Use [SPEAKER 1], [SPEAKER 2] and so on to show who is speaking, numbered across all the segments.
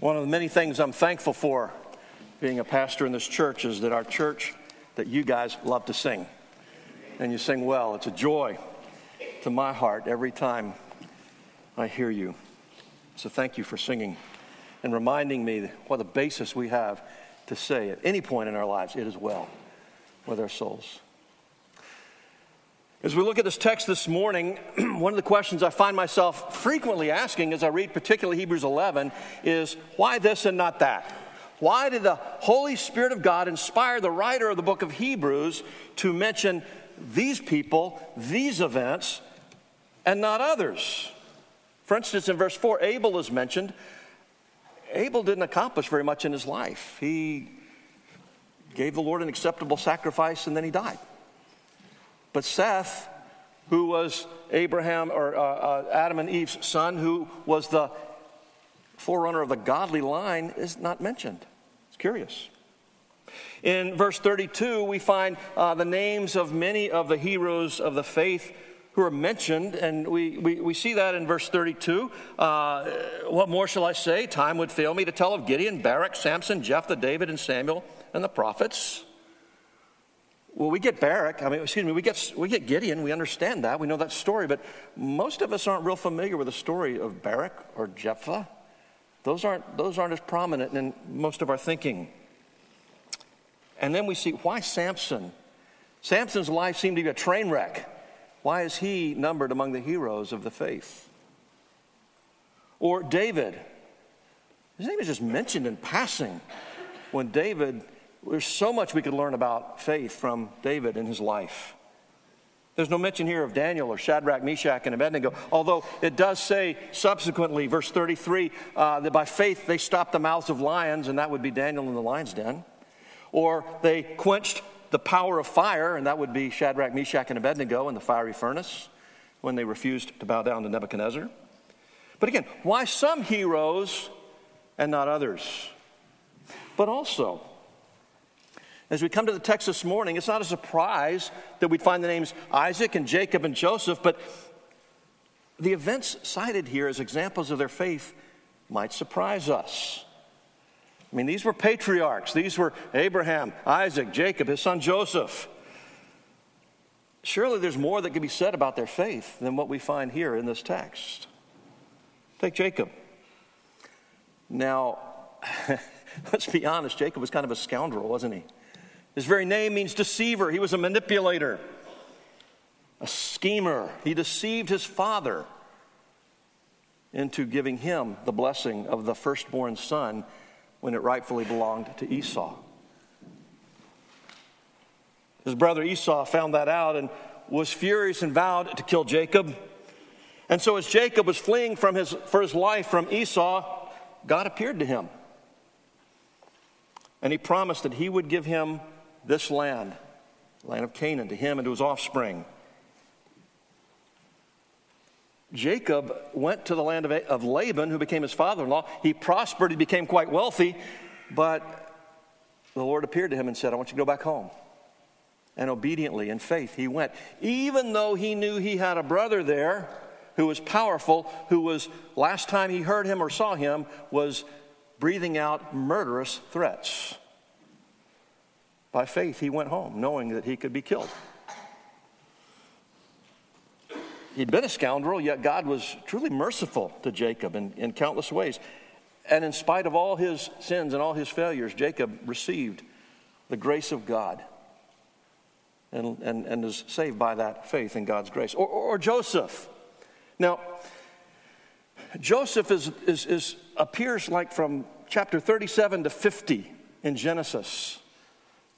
[SPEAKER 1] One of the many things I'm thankful for being a pastor in this church is that our church, that you guys love to sing. And you sing well. It's a joy to my heart every time I hear you. So thank you for singing and reminding me what the basis we have to say at any point in our lives, it is well with our souls. As we look at this text this morning, one of the questions I find myself frequently asking as I read particularly Hebrews 11 is why this and not that? Why did the Holy Spirit of God inspire the writer of the book of Hebrews to mention these people, these events, and not others? For instance, in verse 4, Abel is mentioned. Abel didn't accomplish very much in his life. He gave the Lord an acceptable sacrifice and then he died. But Seth, who was Abraham or uh, uh, Adam and Eve's son, who was the forerunner of the godly line, is not mentioned. It's curious. In verse 32, we find uh, the names of many of the heroes of the faith who are mentioned, and we, we, we see that in verse 32. Uh, what more shall I say? Time would fail me to tell of Gideon, Barak, Samson, Jephthah, David, and Samuel, and the prophets. Well, we get Barak, I mean, excuse me, we get, we get Gideon, we understand that, we know that story, but most of us aren't real familiar with the story of Barak or Jephthah. Those aren't, those aren't as prominent in most of our thinking. And then we see why Samson? Samson's life seemed to be a train wreck. Why is he numbered among the heroes of the faith? Or David. His name is just mentioned in passing when David there's so much we could learn about faith from David and his life. There's no mention here of Daniel or Shadrach, Meshach, and Abednego, although it does say subsequently, verse 33, uh, that by faith they stopped the mouths of lions, and that would be Daniel in the lion's den. Or they quenched the power of fire, and that would be Shadrach, Meshach, and Abednego in the fiery furnace when they refused to bow down to Nebuchadnezzar. But again, why some heroes and not others? But also, as we come to the text this morning, it's not a surprise that we'd find the names Isaac and Jacob and Joseph, but the events cited here as examples of their faith might surprise us. I mean, these were patriarchs. These were Abraham, Isaac, Jacob, his son Joseph. Surely there's more that can be said about their faith than what we find here in this text. Take Jacob. Now, let's be honest, Jacob was kind of a scoundrel, wasn't he? His very name means deceiver. He was a manipulator, a schemer. He deceived his father into giving him the blessing of the firstborn son when it rightfully belonged to Esau. His brother Esau found that out and was furious and vowed to kill Jacob. And so, as Jacob was fleeing from his, for his life from Esau, God appeared to him. And he promised that he would give him this land, land of Canaan, to him and to his offspring. Jacob went to the land of, Laban, who became his father in law. He prospered, he became quite wealthy, but the Lord appeared to him and said, I want you to go back home. And obediently, in faith, he went, even though he knew he had a brother there who was powerful, who was, last time he heard him or saw him, was breathing out murderous threats. By faith, he went home, knowing that he could be killed. He'd been a scoundrel, yet God was truly merciful to Jacob in, in countless ways. And in spite of all his sins and all his failures, Jacob received the grace of God and, and, and is saved by that faith in God's grace. Or, or, Joseph. Now, Joseph is, is, is, appears like from chapter 37 to 50 in Genesis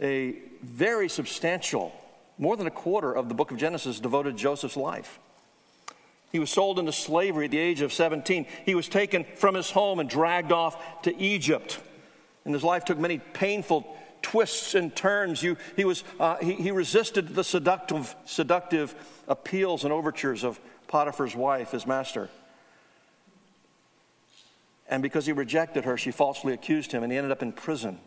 [SPEAKER 1] a very substantial, more than a quarter of the book of Genesis devoted to Joseph's life. He was sold into slavery at the age of 17. He was taken from his home and dragged off to Egypt. And his life took many painful twists and turns. You, he, was, uh, he, he resisted the seductive, seductive appeals and overtures of Potiphar's wife, his master. And because he rejected her, she falsely accused him, and he ended up in prison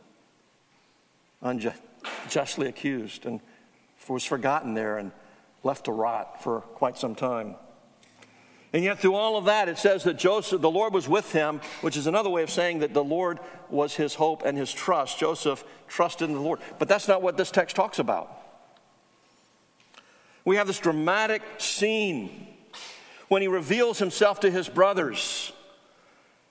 [SPEAKER 1] unjustly accused and was forgotten there and left to rot for quite some time. And yet, through all of that, it says that Joseph, the Lord was with him, which is another way of saying that the Lord was his hope and his trust. Joseph trusted in the Lord. But that's not what this text talks about. We have this dramatic scene when he reveals himself to his brothers.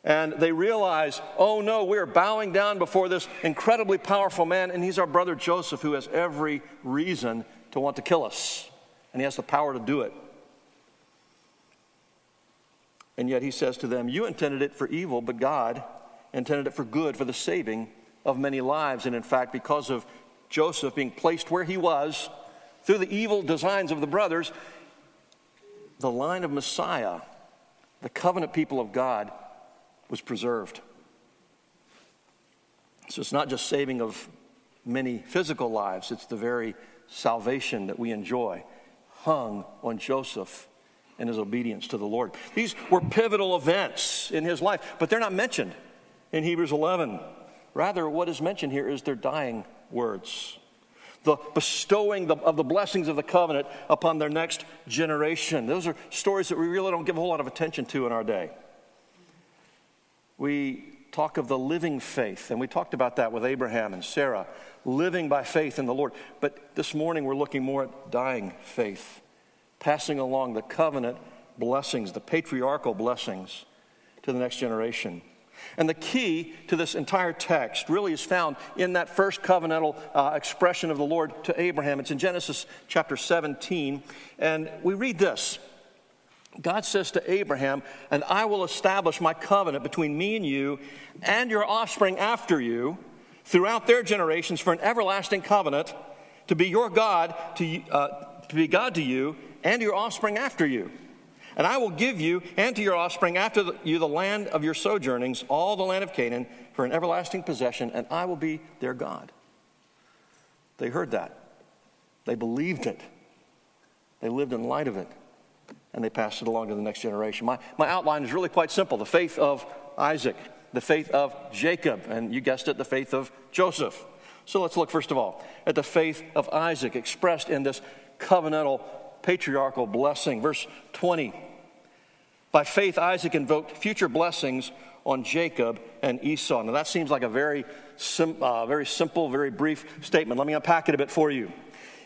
[SPEAKER 1] And they realize, oh no, we're bowing down before this incredibly powerful man, and he's our brother Joseph, who has every reason to want to kill us. And he has the power to do it. And yet he says to them, You intended it for evil, but God intended it for good, for the saving of many lives. And in fact, because of Joseph being placed where he was through the evil designs of the brothers, the line of Messiah, the covenant people of God, was preserved. So it's not just saving of many physical lives, it's the very salvation that we enjoy hung on Joseph and his obedience to the Lord. These were pivotal events in his life, but they're not mentioned in Hebrews 11. Rather, what is mentioned here is their dying words the bestowing of the blessings of the covenant upon their next generation. Those are stories that we really don't give a whole lot of attention to in our day. We talk of the living faith, and we talked about that with Abraham and Sarah, living by faith in the Lord. But this morning we're looking more at dying faith passing along the covenant blessings, the patriarchal blessings to the next generation. And the key to this entire text really is found in that first covenantal uh, expression of the Lord to Abraham. It's in Genesis chapter 17. And we read this God says to Abraham, And I will establish my covenant between me and you and your offspring after you throughout their generations for an everlasting covenant to be your God, to, uh, to be God to you and your offspring after you. And I will give you and to your offspring after you the land of your sojournings, all the land of Canaan, for an everlasting possession, and I will be their God. They heard that. They believed it. They lived in light of it. And they passed it along to the next generation. My, my outline is really quite simple the faith of Isaac, the faith of Jacob, and you guessed it, the faith of Joseph. So let's look first of all at the faith of Isaac expressed in this covenantal patriarchal blessing. Verse 20 By faith, Isaac invoked future blessings on Jacob and Esau. Now, that seems like a very, sim- uh, very simple, very brief statement. Let me unpack it a bit for you.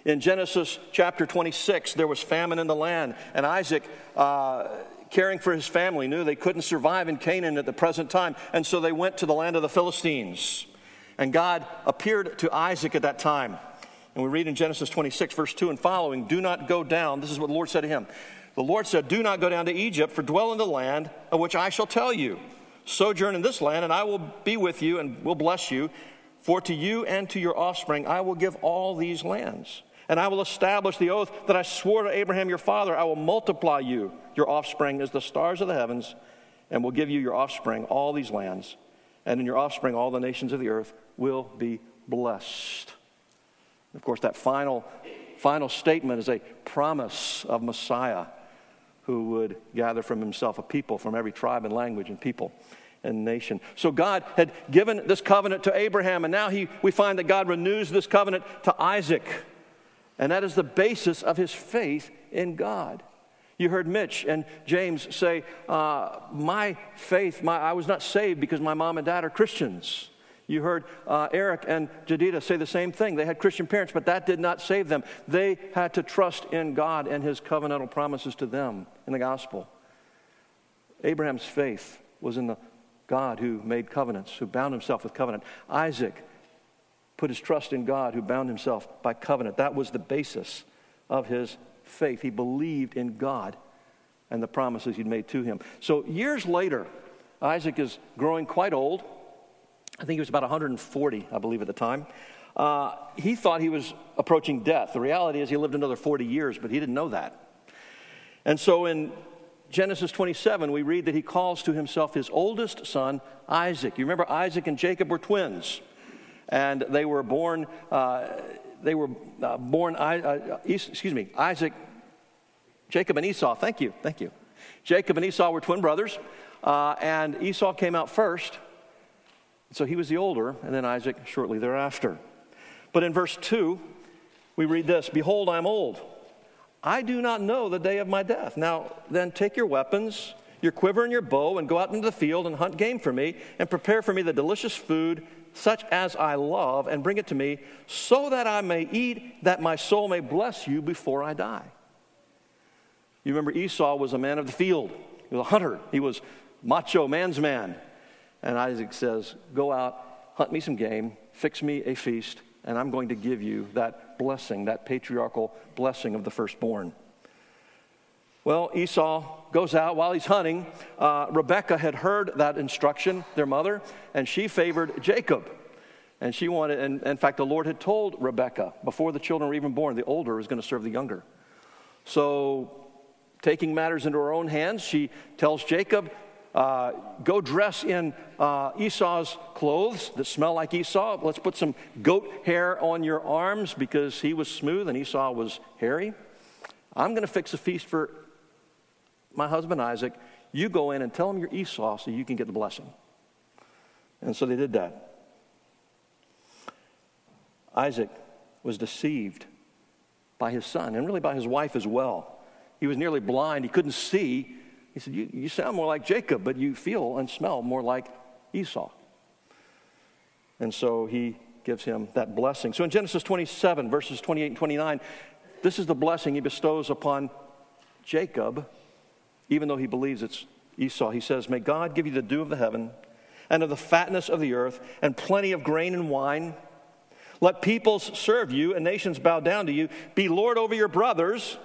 [SPEAKER 1] In Genesis chapter 26, there was famine in the land, and Isaac, uh, caring for his family, knew they couldn't survive in Canaan at the present time, and so they went to the land of the Philistines. And God appeared to Isaac at that time and we read in Genesis 26, verse 2 and following, Do not go down. This is what the Lord said to him. The Lord said, Do not go down to Egypt, for dwell in the land of which I shall tell you. Sojourn in this land, and I will be with you and will bless you. For to you and to your offspring I will give all these lands. And I will establish the oath that I swore to Abraham your father. I will multiply you, your offspring, as the stars of the heavens, and will give you your offspring all these lands. And in your offspring all the nations of the earth will be blessed. Of course, that final, final statement is a promise of Messiah who would gather from himself a people from every tribe and language and people and nation. So God had given this covenant to Abraham, and now he, we find that God renews this covenant to Isaac. And that is the basis of his faith in God. You heard Mitch and James say, uh, My faith, my, I was not saved because my mom and dad are Christians. You heard uh, Eric and Jadita say the same thing. They had Christian parents, but that did not save them. They had to trust in God and his covenantal promises to them in the gospel. Abraham's faith was in the God who made covenants, who bound himself with covenant. Isaac put his trust in God who bound himself by covenant. That was the basis of his faith. He believed in God and the promises he'd made to him. So years later, Isaac is growing quite old. I think he was about 140, I believe, at the time. Uh, he thought he was approaching death. The reality is he lived another 40 years, but he didn't know that. And so in Genesis 27, we read that he calls to himself his oldest son, Isaac. You remember Isaac and Jacob were twins, and they were born. Uh, they were uh, born. Uh, excuse me, Isaac, Jacob, and Esau. Thank you, thank you. Jacob and Esau were twin brothers, uh, and Esau came out first. So he was the older, and then Isaac shortly thereafter. But in verse 2, we read this Behold, I'm old. I do not know the day of my death. Now, then take your weapons, your quiver and your bow, and go out into the field and hunt game for me, and prepare for me the delicious food, such as I love, and bring it to me, so that I may eat, that my soul may bless you before I die. You remember Esau was a man of the field, he was a hunter, he was macho, man's man. And Isaac says, Go out, hunt me some game, fix me a feast, and I'm going to give you that blessing, that patriarchal blessing of the firstborn. Well, Esau goes out while he's hunting. Uh, Rebecca had heard that instruction, their mother, and she favored Jacob. And she wanted, and in fact, the Lord had told Rebecca before the children were even born, the older is going to serve the younger. So, taking matters into her own hands, she tells Jacob, uh, go dress in uh, Esau's clothes that smell like Esau. Let's put some goat hair on your arms because he was smooth and Esau was hairy. I'm going to fix a feast for my husband Isaac. You go in and tell him you're Esau so you can get the blessing. And so they did that. Isaac was deceived by his son and really by his wife as well. He was nearly blind, he couldn't see he said, you, you sound more like Jacob, but you feel and smell more like Esau. And so he gives him that blessing. So in Genesis 27, verses 28 and 29, this is the blessing he bestows upon Jacob, even though he believes it's Esau. He says, May God give you the dew of the heaven and of the fatness of the earth and plenty of grain and wine. Let peoples serve you and nations bow down to you. Be Lord over your brothers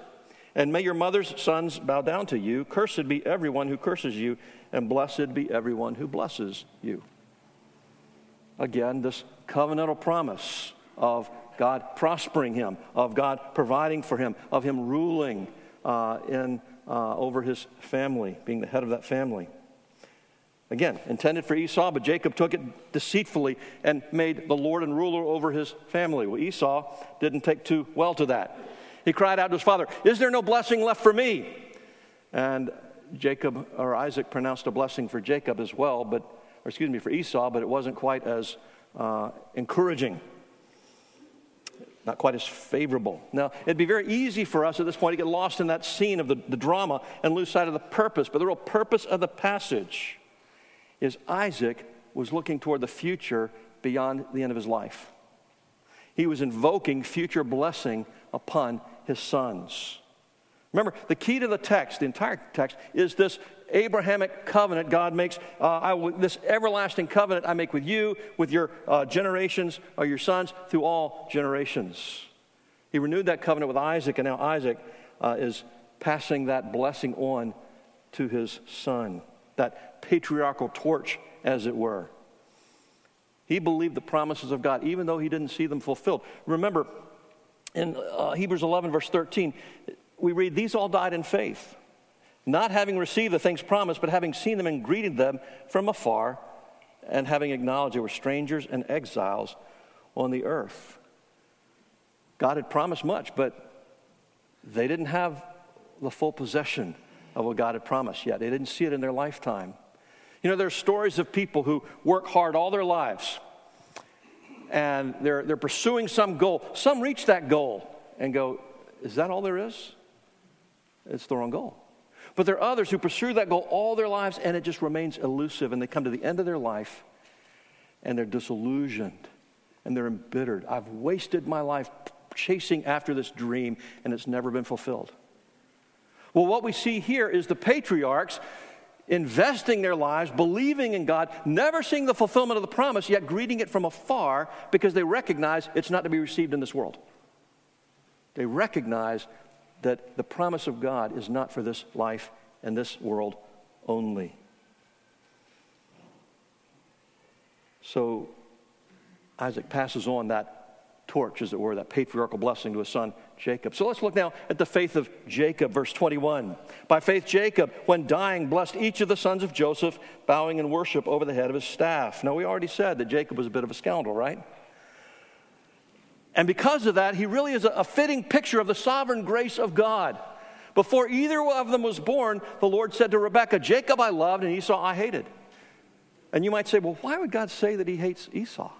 [SPEAKER 1] and may your mother's sons bow down to you. Cursed be everyone who curses you, and blessed be everyone who blesses you. Again, this covenantal promise of God prospering him, of God providing for him, of him ruling uh, in, uh, over his family, being the head of that family. Again, intended for Esau, but Jacob took it deceitfully and made the Lord and ruler over his family. Well, Esau didn't take too well to that. He cried out to his father, Is there no blessing left for me? And Jacob or Isaac pronounced a blessing for Jacob as well, but, or excuse me, for Esau, but it wasn't quite as uh, encouraging, not quite as favorable. Now, it'd be very easy for us at this point to get lost in that scene of the, the drama and lose sight of the purpose, but the real purpose of the passage is Isaac was looking toward the future beyond the end of his life. He was invoking future blessing upon his sons. Remember, the key to the text, the entire text, is this Abrahamic covenant God makes. Uh, will, this everlasting covenant I make with you, with your uh, generations, or your sons, through all generations. He renewed that covenant with Isaac, and now Isaac uh, is passing that blessing on to his son, that patriarchal torch, as it were. He believed the promises of God, even though he didn't see them fulfilled. Remember, in uh, Hebrews 11, verse 13, we read, These all died in faith, not having received the things promised, but having seen them and greeted them from afar, and having acknowledged they were strangers and exiles on the earth. God had promised much, but they didn't have the full possession of what God had promised yet. They didn't see it in their lifetime. You know, there are stories of people who work hard all their lives and they're, they're pursuing some goal. Some reach that goal and go, Is that all there is? It's the wrong goal. But there are others who pursue that goal all their lives and it just remains elusive, and they come to the end of their life and they're disillusioned and they're embittered. I've wasted my life chasing after this dream and it's never been fulfilled. Well, what we see here is the patriarchs investing their lives, believing in God, never seeing the fulfillment of the promise, yet greeting it from afar because they recognize it's not to be received in this world. They recognize that the promise of God is not for this life and this world only. So Isaac passes on that torch, as it were, that patriarchal blessing to his son Jacob. So let's look now at the faith of Jacob, verse 21. By faith, Jacob, when dying, blessed each of the sons of Joseph, bowing in worship over the head of his staff. Now, we already said that Jacob was a bit of a scoundrel, right? And because of that, he really is a fitting picture of the sovereign grace of God. Before either of them was born, the Lord said to Rebekah, Jacob I loved and Esau I hated. And you might say, well, why would God say that he hates Esau?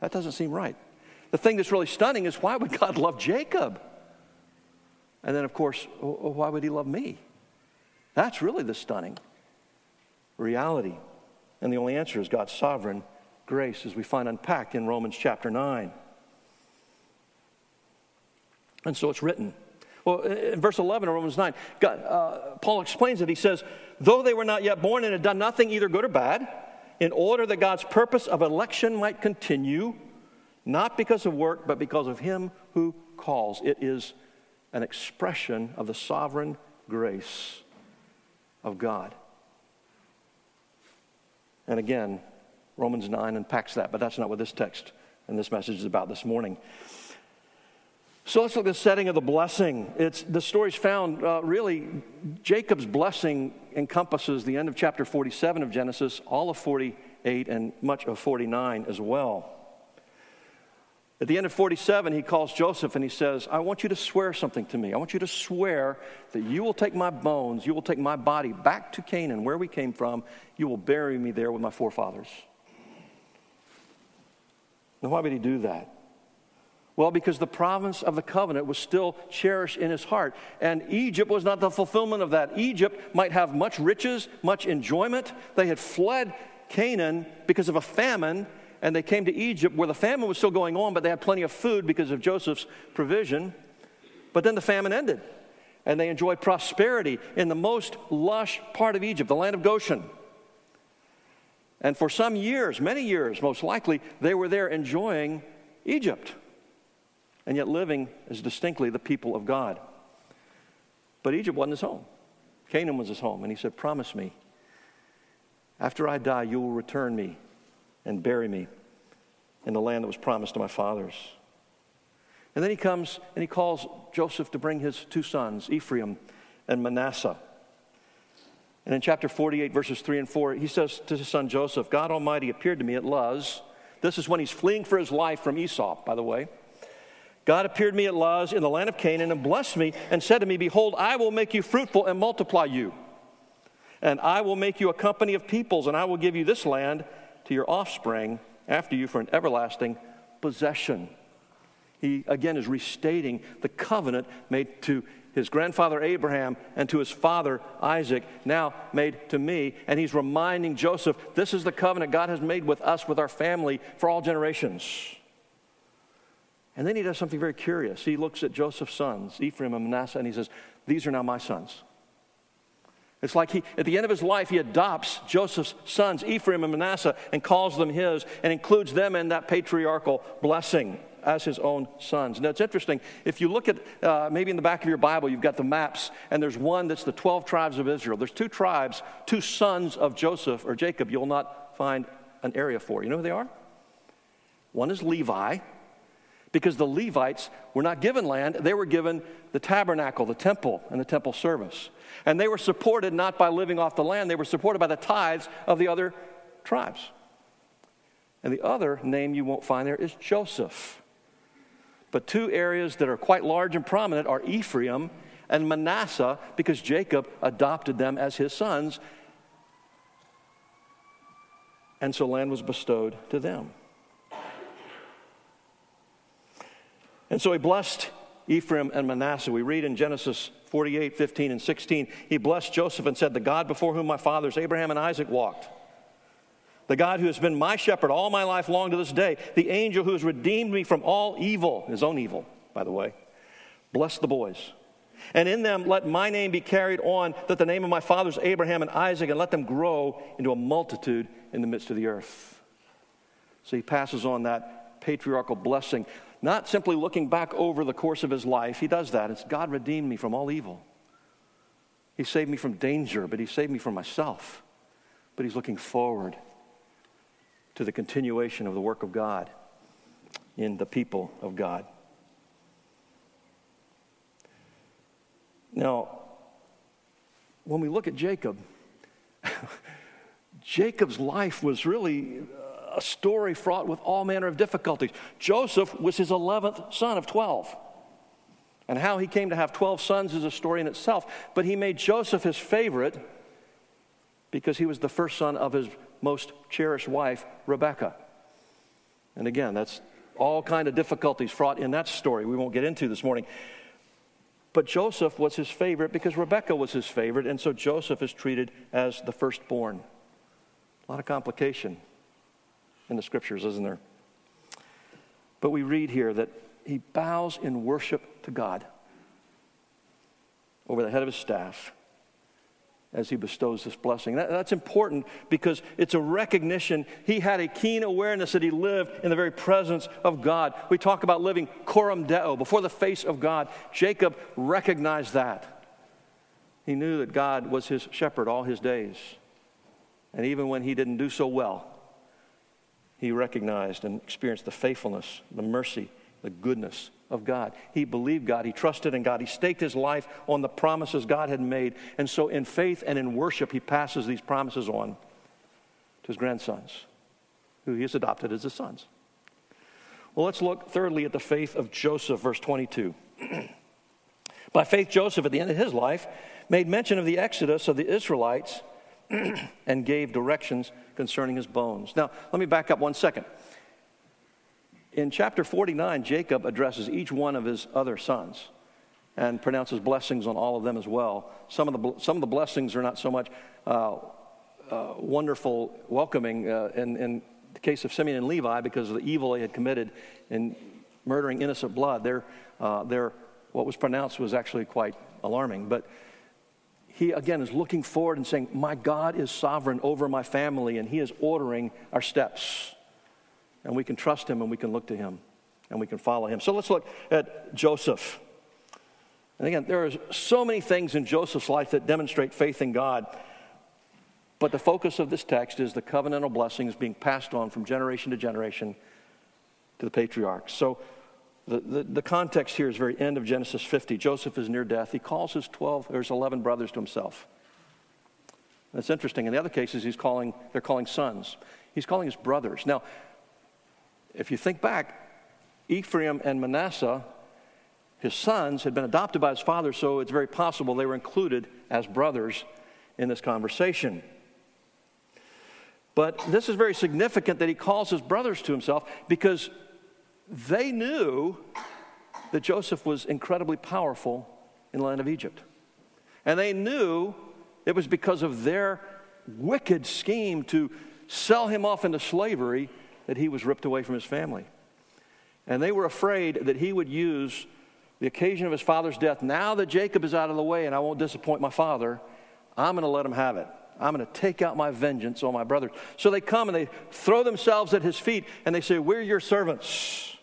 [SPEAKER 1] That doesn't seem right. The thing that's really stunning is why would God love Jacob? And then, of course, oh, oh, why would he love me? That's really the stunning reality. And the only answer is God's sovereign grace, as we find unpacked in Romans chapter 9. And so it's written. Well, in verse 11 of Romans 9, God, uh, Paul explains it. He says, Though they were not yet born and had done nothing either good or bad, in order that God's purpose of election might continue, not because of work, but because of him who calls. It is an expression of the sovereign grace of God. And again, Romans 9 unpacks that, but that's not what this text and this message is about this morning. So let's look at the setting of the blessing. It's, the story's found uh, really, Jacob's blessing encompasses the end of chapter 47 of Genesis, all of 48, and much of 49 as well. At the end of 47, he calls Joseph and he says, I want you to swear something to me. I want you to swear that you will take my bones, you will take my body back to Canaan, where we came from. You will bury me there with my forefathers. Now, why would he do that? Well, because the promise of the covenant was still cherished in his heart. And Egypt was not the fulfillment of that. Egypt might have much riches, much enjoyment. They had fled Canaan because of a famine, and they came to Egypt where the famine was still going on, but they had plenty of food because of Joseph's provision. But then the famine ended, and they enjoyed prosperity in the most lush part of Egypt, the land of Goshen. And for some years, many years most likely, they were there enjoying Egypt and yet living as distinctly the people of God. But Egypt wasn't his home. Canaan was his home. And he said, Promise me, after I die, you will return me and bury me in the land that was promised to my fathers. And then he comes and he calls Joseph to bring his two sons, Ephraim and Manasseh. And in chapter 48, verses 3 and 4, he says to his son Joseph, God Almighty appeared to me at Luz. This is when he's fleeing for his life from Esau, by the way. God appeared to me at Luz in the land of Canaan and blessed me and said to me, Behold, I will make you fruitful and multiply you. And I will make you a company of peoples, and I will give you this land to your offspring after you for an everlasting possession. He again is restating the covenant made to his grandfather Abraham and to his father Isaac, now made to me. And he's reminding Joseph this is the covenant God has made with us, with our family, for all generations. And then he does something very curious. He looks at Joseph's sons, Ephraim and Manasseh, and he says, These are now my sons. It's like he, at the end of his life, he adopts Joseph's sons, Ephraim and Manasseh, and calls them his and includes them in that patriarchal blessing as his own sons. Now, it's interesting. If you look at uh, maybe in the back of your Bible, you've got the maps, and there's one that's the 12 tribes of Israel. There's two tribes, two sons of Joseph or Jacob, you'll not find an area for. You know who they are? One is Levi, because the Levites were not given land, they were given the tabernacle, the temple, and the temple service. And they were supported not by living off the land, they were supported by the tithes of the other tribes. And the other name you won't find there is Joseph. But two areas that are quite large and prominent are Ephraim and Manasseh, because Jacob adopted them as his sons. And so land was bestowed to them. And so he blessed Ephraim and Manasseh. We read in Genesis 48, 15, and 16, he blessed Joseph and said, The God before whom my fathers Abraham and Isaac walked, the God who has been my shepherd all my life long to this day, the angel who has redeemed me from all evil, his own evil, by the way, bless the boys. And in them let my name be carried on, that the name of my fathers Abraham and Isaac, and let them grow into a multitude in the midst of the earth. So he passes on that patriarchal blessing not simply looking back over the course of his life. He does that. It's God redeemed me from all evil. He saved me from danger, but he saved me from myself. But he's looking forward to the continuation of the work of God in the people of God. Now, when we look at Jacob, Jacob's life was really a story fraught with all manner of difficulties. Joseph was his 11th son of 12. And how he came to have 12 sons is a story in itself. But he made Joseph his favorite because he was the first son of his most cherished wife, Rebekah. And again, that's all kind of difficulties fraught in that story we won't get into this morning. But Joseph was his favorite because Rebekah was his favorite, and so Joseph is treated as the firstborn. A lot of complication in the scriptures, isn't there? But we read here that he bows in worship to God over the head of his staff as he bestows this blessing. That, that's important because it's a recognition. He had a keen awareness that he lived in the very presence of God. We talk about living coram deo, before the face of God. Jacob recognized that. He knew that God was his shepherd all his days. And even when he didn't do so well, he recognized and experienced the faithfulness, the mercy, the goodness of God. He believed God. He trusted in God. He staked his life on the promises God had made. And so, in faith and in worship, he passes these promises on to his grandsons, who he has adopted as his sons. Well, let's look thirdly at the faith of Joseph, verse 22. By faith, Joseph, at the end of his life, made mention of the exodus of the Israelites and gave directions concerning his bones. Now, let me back up one second. In chapter 49, Jacob addresses each one of his other sons and pronounces blessings on all of them as well. Some of the, some of the blessings are not so much uh, uh, wonderful welcoming uh, in, in, the case of Simeon and Levi because of the evil they had committed in murdering innocent blood. Their, uh, their, what was pronounced was actually quite alarming. But he, again, is looking forward and saying, My God is sovereign over my family, and he is ordering our steps and we can trust him and we can look to him and we can follow him. So let's look at Joseph. And again, there are so many things in Joseph's life that demonstrate faith in God. But the focus of this text is the covenantal blessings being passed on from generation to generation to the patriarchs. So the, the, context here is very end of Genesis 50. Joseph is near death. He calls his 12 or his 11 brothers to himself. That's interesting. In the other cases, he's calling, they're calling sons. He's calling his brothers. Now, if you think back, Ephraim and Manasseh, his sons, had been adopted by his father, so it's very possible they were included as brothers in this conversation. But this is very significant that he calls his brothers to himself because they knew that Joseph was incredibly powerful in the land of Egypt. And they knew it was because of their wicked scheme to sell him off into slavery that he was ripped away from his family. And they were afraid that he would use the occasion of his father's death. Now that Jacob is out of the way and I won't disappoint my father, I'm going to let him have it. I'm going to take out my vengeance on my brothers. So they come and they throw themselves at his feet and they say, We're your servants.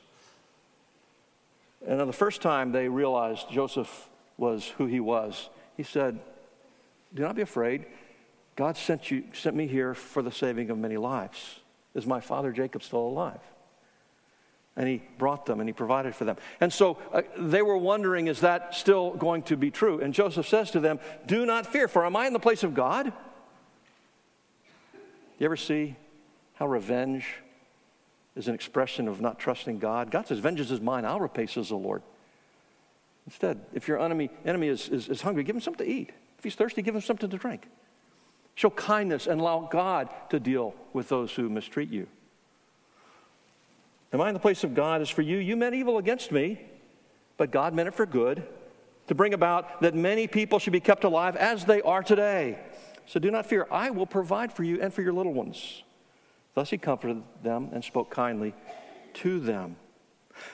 [SPEAKER 1] And on the first time they realized Joseph was who he was, he said, Do not be afraid. God sent, you, sent me here for the saving of many lives. Is my father Jacob still alive? And he brought them and he provided for them. And so uh, they were wondering, is that still going to be true? And Joseph says to them, Do not fear, for am I in the place of God? You ever see how revenge is an expression of not trusting God? God says, Vengeance is mine, I'll repay, says the Lord. Instead, if your enemy, enemy is, is, is hungry, give him something to eat. If he's thirsty, give him something to drink. Show kindness and allow God to deal with those who mistreat you. Am I in the place of God is for you? You meant evil against me, but God meant it for good, to bring about that many people should be kept alive as they are today. So do not fear, I will provide for you and for your little ones. Thus he comforted them and spoke kindly to them.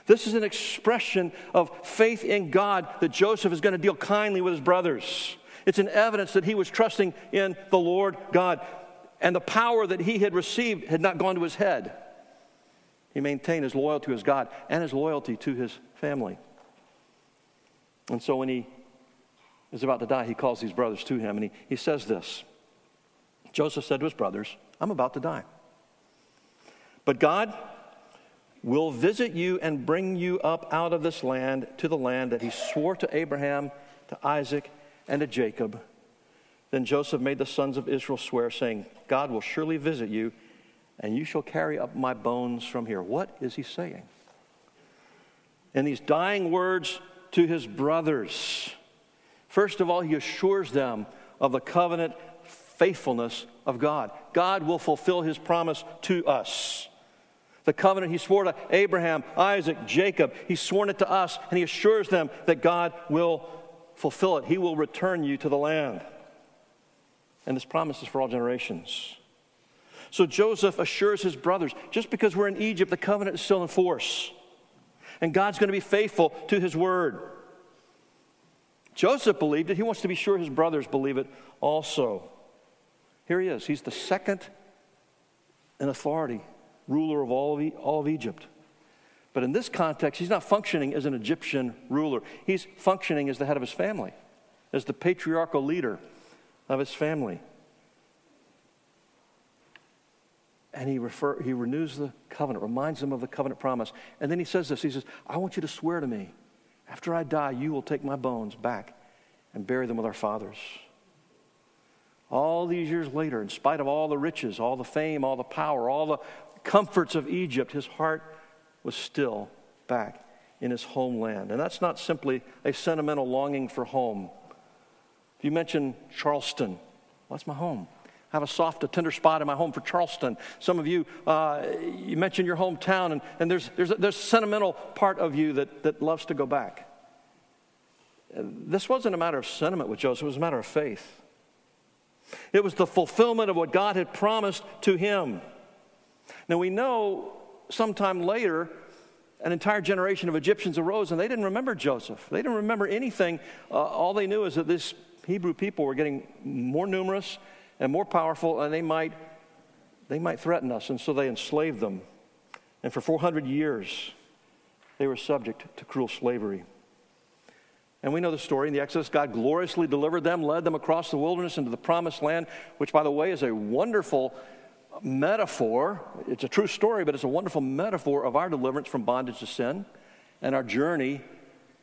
[SPEAKER 1] This is an expression of faith in God that Joseph is going to deal kindly with his brothers. It's an evidence that he was trusting in the Lord God. And the power that he had received had not gone to his head. He maintained his loyalty to his God and his loyalty to his family. And so when he is about to die, he calls these brothers to him and he, he says this Joseph said to his brothers, I'm about to die. But God will visit you and bring you up out of this land to the land that he swore to Abraham, to Isaac, and to Jacob. Then Joseph made the sons of Israel swear, saying, God will surely visit you, and you shall carry up my bones from here. What is he saying? In these dying words to his brothers, first of all, he assures them of the covenant faithfulness of God. God will fulfill his promise to us. The covenant he swore to Abraham, Isaac, Jacob, he's sworn it to us, and he assures them that God will fulfill it. He will return you to the land. And this promise is for all generations. So Joseph assures his brothers just because we're in Egypt, the covenant is still in force. And God's going to be faithful to his word. Joseph believed it. He wants to be sure his brothers believe it also. Here he is. He's the second in authority, ruler of all of, all of Egypt. But in this context, he's not functioning as an Egyptian ruler. He's functioning as the head of his family, as the patriarchal leader of his family. And he, refer, he renews the covenant, reminds them of the covenant promise. And then he says this He says, I want you to swear to me, after I die, you will take my bones back and bury them with our fathers. All these years later, in spite of all the riches, all the fame, all the power, all the comforts of Egypt, his heart was still back in his homeland. And that's not simply a sentimental longing for home. If you mention Charleston, well, that's my home. I have a soft, a tender spot in my home for Charleston. Some of you, uh, you mention your hometown, and, and there's, there's, a, there's a sentimental part of you that, that loves to go back. This wasn't a matter of sentiment with Joseph, it was a matter of faith. It was the fulfillment of what God had promised to him. Now we know sometime later, an entire generation of Egyptians arose and they didn't remember Joseph. They didn't remember anything. Uh, all they knew is that this Hebrew people were getting more numerous and more powerful, and they might, they might threaten us. And so they enslaved them. And for 400 years, they were subject to cruel slavery. And we know the story. In the Exodus, God gloriously delivered them, led them across the wilderness into the promised land, which, by the way, is a wonderful metaphor. It's a true story, but it's a wonderful metaphor of our deliverance from bondage to sin and our journey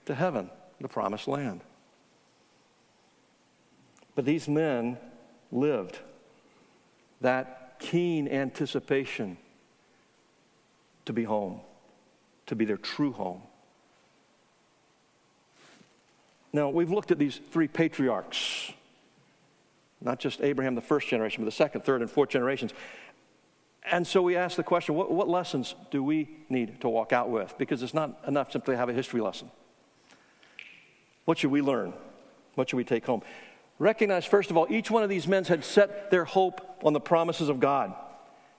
[SPEAKER 1] to heaven, the promised land. But these men lived that keen anticipation to be home, to be their true home. Now, we've looked at these three patriarchs, not just Abraham, the first generation, but the second, third, and fourth generations. And so we ask the question what, what, lessons do we need to walk out with? Because it's not enough simply to have a history lesson. What should we learn? What should we take home? Recognize, first of all, each one of these men had set their hope on the promises of God.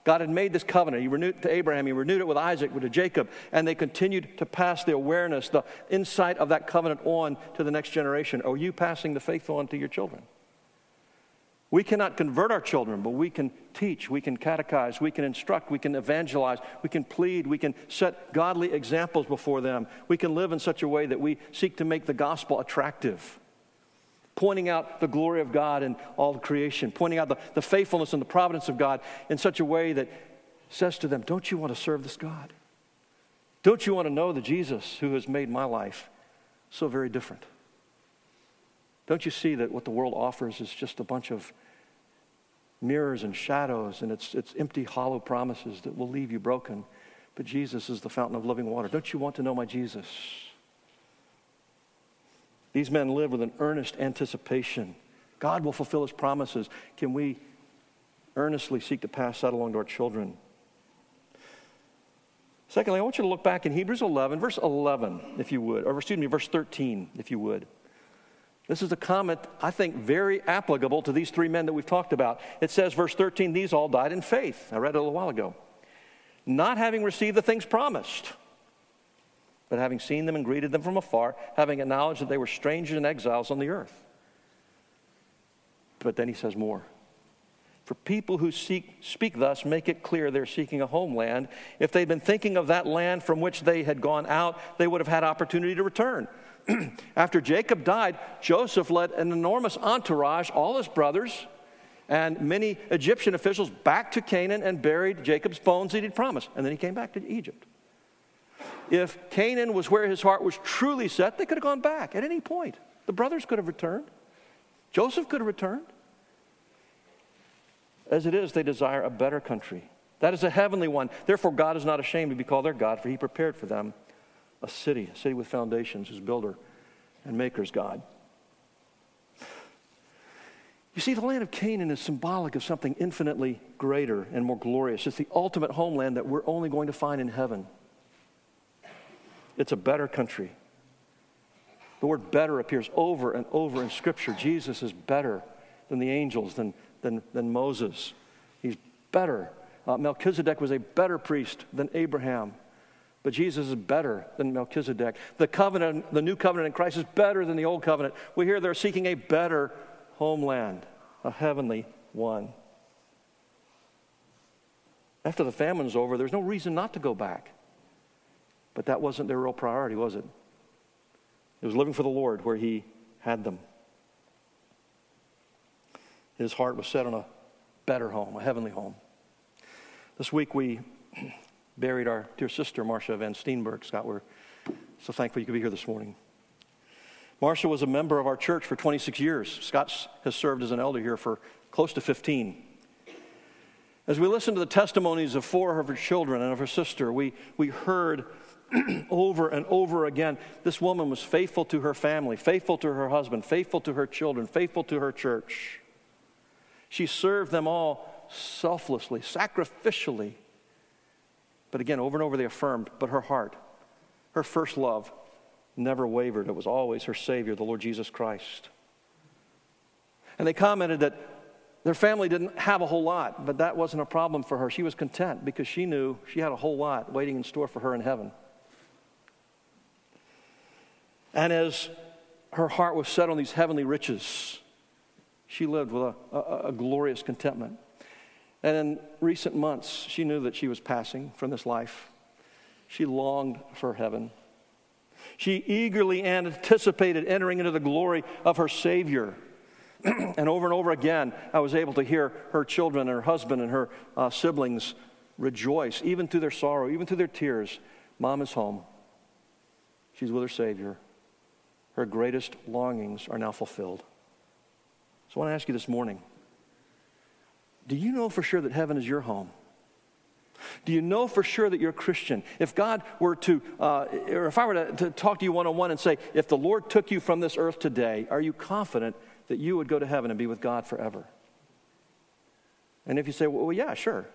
[SPEAKER 1] God had made this covenant. He renewed it to Abraham, he renewed it with Isaac, with Jacob, and they continued to pass the awareness, the insight of that covenant on to the next generation. Are you passing the faith on to your children? We cannot convert our children, but we can teach, we can catechize, we can instruct, we can evangelize, we can plead, we can set godly examples before them. We can live in such a way that we seek to make the gospel attractive, pointing out the glory of God in all creation, pointing out the, the faithfulness and the providence of God in such a way that says to them, Don't you want to serve this God? Don't you want to know the Jesus who has made my life so very different? Don't you see that what the world offers is just a bunch of mirrors and shadows and it's, it's empty, hollow promises that will leave you broken? But Jesus is the fountain of living water. Don't you want to know my Jesus? These men live with an earnest anticipation. God will fulfill his promises. Can we earnestly seek to pass that along to our children? Secondly, I want you to look back in Hebrews 11, verse 11, if you would, or excuse me, verse 13, if you would. This is a comment, I think, very applicable to these three men that we've talked about. It says, verse 13, these all died in faith. I read it a little while ago. Not having received the things promised, but having seen them and greeted them from afar, having acknowledged that they were strangers and exiles on the earth. But then he says more. For people who seek, speak thus, make it clear they're seeking a homeland. If they'd been thinking of that land from which they had gone out, they would have had opportunity to return. After Jacob died, Joseph led an enormous entourage, all his brothers, and many Egyptian officials back to Canaan and buried Jacob's bones that he'd promised. And then he came back to Egypt. If Canaan was where his heart was truly set, they could have gone back at any point. The brothers could have returned, Joseph could have returned. As it is, they desire a better country. That is a heavenly one. Therefore, God is not ashamed to be called their God, for he prepared for them a city, a city with foundations, whose builder and maker is God. You see, the land of Canaan is symbolic of something infinitely greater and more glorious. It's the ultimate homeland that we're only going to find in heaven. It's a better country. The word better appears over and over in Scripture. Jesus is better than the angels, than, than, than Moses. He's better. Uh, Melchizedek was a better priest than Abraham. But Jesus is better than Melchizedek. The covenant, the new covenant in Christ is better than the old covenant. We hear they're seeking a better homeland, a heavenly one. After the famine's over, there's no reason not to go back. But that wasn't their real priority, was it? It was living for the Lord where He had them. His heart was set on a better home, a heavenly home. This week we buried our dear sister, Marcia Van Steenberg. Scott, we're so thankful you could be here this morning. Marcia was a member of our church for 26 years. Scott has served as an elder here for close to 15. As we listened to the testimonies of four of her children and of her sister, we, we heard over and over again this woman was faithful to her family, faithful to her husband, faithful to her children, faithful to her church. She served them all selflessly, sacrificially. But again, over and over they affirmed, but her heart, her first love, never wavered. It was always her Savior, the Lord Jesus Christ. And they commented that their family didn't have a whole lot, but that wasn't a problem for her. She was content because she knew she had a whole lot waiting in store for her in heaven. And as her heart was set on these heavenly riches, she lived with a, a, a glorious contentment. And in recent months, she knew that she was passing from this life. She longed for heaven. She eagerly anticipated entering into the glory of her Savior. and over and over again, I was able to hear her children and her husband and her uh, siblings rejoice, even through their sorrow, even through their tears. Mom is home. She's with her Savior. Her greatest longings are now fulfilled. So I want to ask you this morning do you know for sure that heaven is your home? Do you know for sure that you're a Christian? If God were to, uh, or if I were to, to talk to you one on one and say, if the Lord took you from this earth today, are you confident that you would go to heaven and be with God forever? And if you say, well, yeah, sure.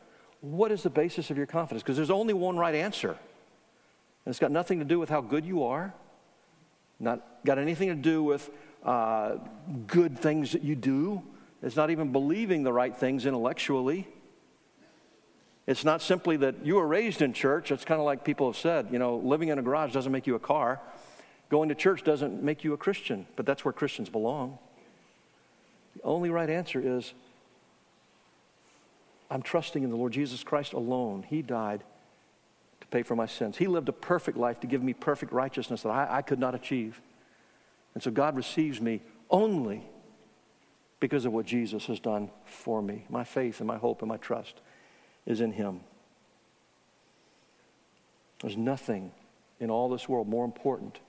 [SPEAKER 1] What is the basis of your confidence? Because there's only one right answer. And it's got nothing to do with how good you are, not got anything to do with uh, good things that you do. It's not even believing the right things intellectually. It's not simply that you were raised in church. It's kind of like people have said, you know, living in a garage doesn't make you a car. Going to church doesn't make you a Christian, but that's where Christians belong. The only right answer is I'm trusting in the Lord Jesus Christ alone. He died to pay for my sins. He lived a perfect life to give me perfect righteousness that I, I could not achieve. And so God receives me only because of what Jesus has done for me. My faith and my hope and my trust is in Him. There's nothing in all this world more important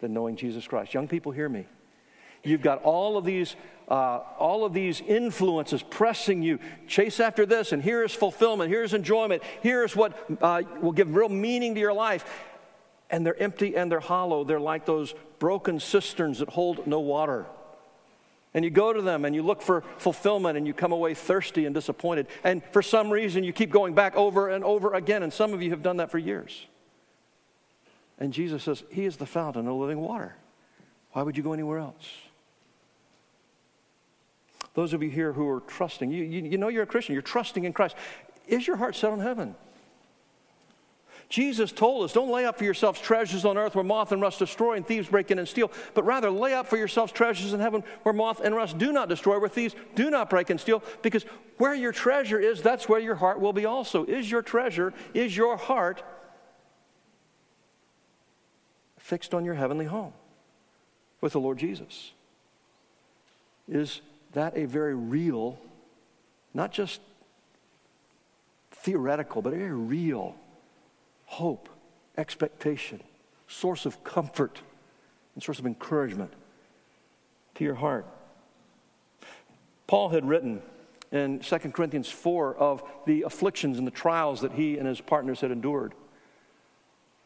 [SPEAKER 1] than knowing Jesus Christ. Young people, hear me. You've got all of these, uh, all of these influences pressing you. Chase after this, and here is fulfillment. Here's enjoyment. Here's what uh, will give real meaning to your life. And they're empty and they're hollow. They're like those broken cisterns that hold no water. And you go to them and you look for fulfillment and you come away thirsty and disappointed. And for some reason, you keep going back over and over again. And some of you have done that for years. And Jesus says, He is the fountain of living water. Why would you go anywhere else? Those of you here who are trusting, you, you, you know you're a Christian, you're trusting in Christ. Is your heart set on heaven? Jesus told us, don't lay up for yourselves treasures on earth where moth and rust destroy and thieves break in and steal, but rather lay up for yourselves treasures in heaven where moth and rust do not destroy, where thieves do not break and steal, because where your treasure is, that's where your heart will be also. Is your treasure, is your heart fixed on your heavenly home with the Lord Jesus? Is that a very real, not just theoretical, but a very real hope, expectation, source of comfort, and source of encouragement to your heart. Paul had written in 2 Corinthians 4 of the afflictions and the trials that he and his partners had endured.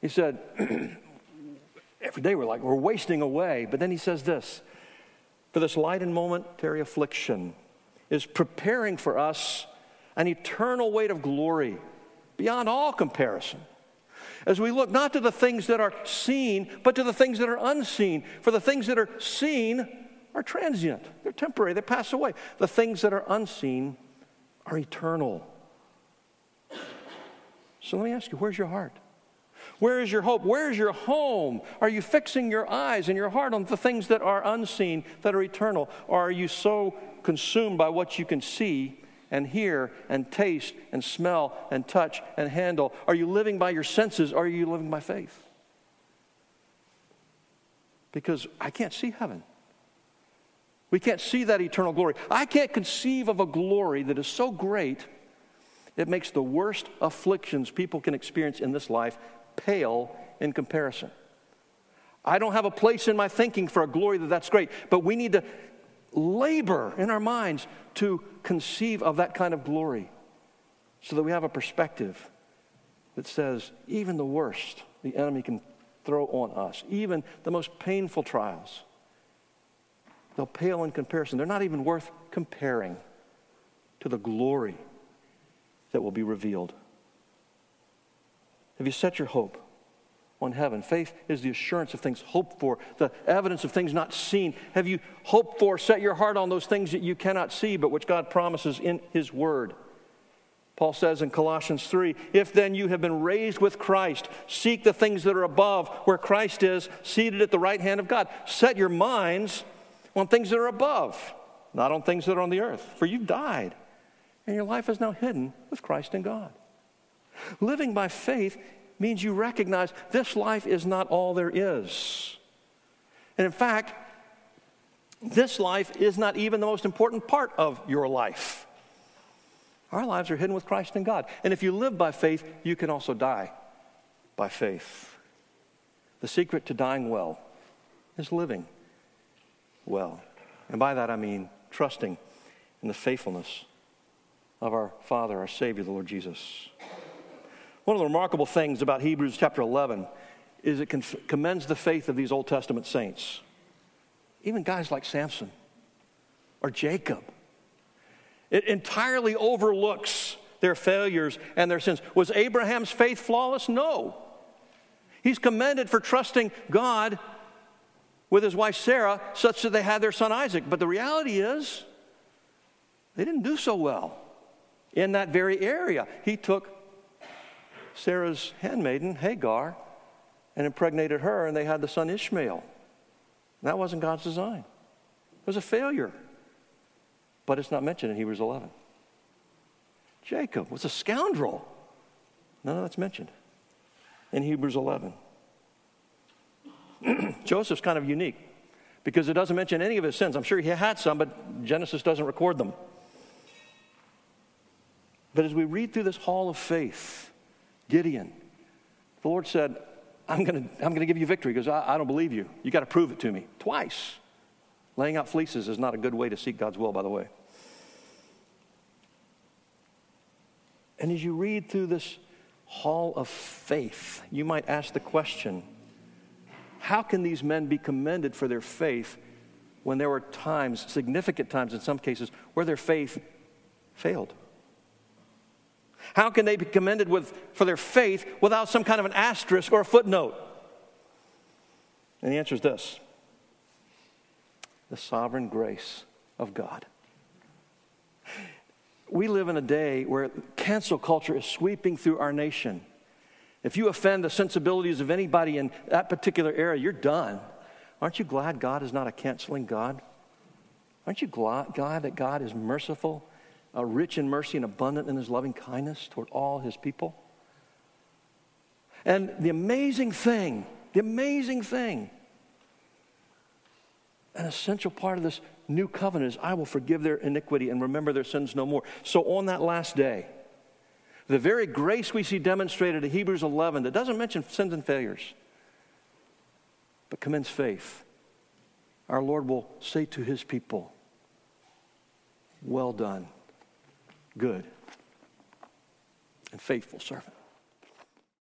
[SPEAKER 1] He said, every day we're like, we're wasting away. But then he says this For this light and momentary affliction is preparing for us an eternal weight of glory beyond all comparison As we look not to the things that are seen, but to the things that are unseen. For the things that are seen are transient, they're temporary, they pass away. The things that are unseen are eternal. So let me ask you where's your heart? Where is your hope? Where is your home? Are you fixing your eyes and your heart on the things that are unseen, that are eternal? Or are you so consumed by what you can see and hear and taste and smell and touch and handle? Are you living by your senses or are you living by faith? Because I can't see heaven. We can't see that eternal glory. I can't conceive of a glory that is so great it makes the worst afflictions people can experience in this life pale in comparison. I don't have a place in my thinking for a glory that that's great, but we need to labor in our minds to conceive of that kind of glory so that we have a perspective that says even the worst the enemy can throw on us, even the most painful trials, they'll pale in comparison. They're not even worth comparing to the glory that will be revealed. Have you set your hope on heaven? Faith is the assurance of things hoped for, the evidence of things not seen. Have you hoped for, set your heart on those things that you cannot see, but which God promises in His Word? Paul says in Colossians 3 If then you have been raised with Christ, seek the things that are above, where Christ is, seated at the right hand of God. Set your minds on things that are above, not on things that are on the earth, for you've died, and your life is now hidden with Christ in God. Living by faith means you recognize this life is not all there is. And in fact, this life is not even the most important part of your life. Our lives are hidden with Christ in God. And if you live by faith, you can also die by faith. The secret to dying well is living well. And by that I mean trusting in the faithfulness of our Father, our Savior, the Lord Jesus. One of the remarkable things about Hebrews chapter 11 is it commends the faith of these Old Testament saints. Even guys like Samson or Jacob. It entirely overlooks their failures and their sins. Was Abraham's faith flawless? No. He's commended for trusting God with his wife Sarah such that they had their son Isaac. But the reality is, they didn't do so well in that very area. He took Sarah's handmaiden, Hagar, and impregnated her, and they had the son Ishmael. That wasn't God's design. It was a failure. But it's not mentioned in Hebrews 11. Jacob was a scoundrel. None of that's mentioned in Hebrews 11. Joseph's kind of unique because it doesn't mention any of his sins. I'm sure he had some, but Genesis doesn't record them. But as we read through this hall of faith, Gideon, the Lord said, I'm going to I'm to give you victory because I, I don't believe you. You got to prove it to me. Twice. Laying out fleeces is not a good way to seek God's will, by the way. And as you read through this hall of faith, you might ask the question how can these men be commended for their faith when there were times, significant times in some cases, where their faith failed? How can they be commended with, for their faith without some kind of an asterisk or a footnote? And the answer is this the sovereign grace of God. We live in a day where cancel culture is sweeping through our nation. If you offend the sensibilities of anybody in that particular area, you're done. Aren't you glad God is not a canceling God? Aren't you glad that God is merciful uh, rich in mercy and abundant in his loving kindness toward all his people. And the amazing thing, the amazing thing, an essential part of this new covenant is I will forgive their iniquity and remember their sins no more. So on that last day, the very grace we see demonstrated in Hebrews 11 that doesn't mention sins and failures, but commends faith, our Lord will say to his people, Well done good and faithful servant.